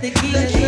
tequila.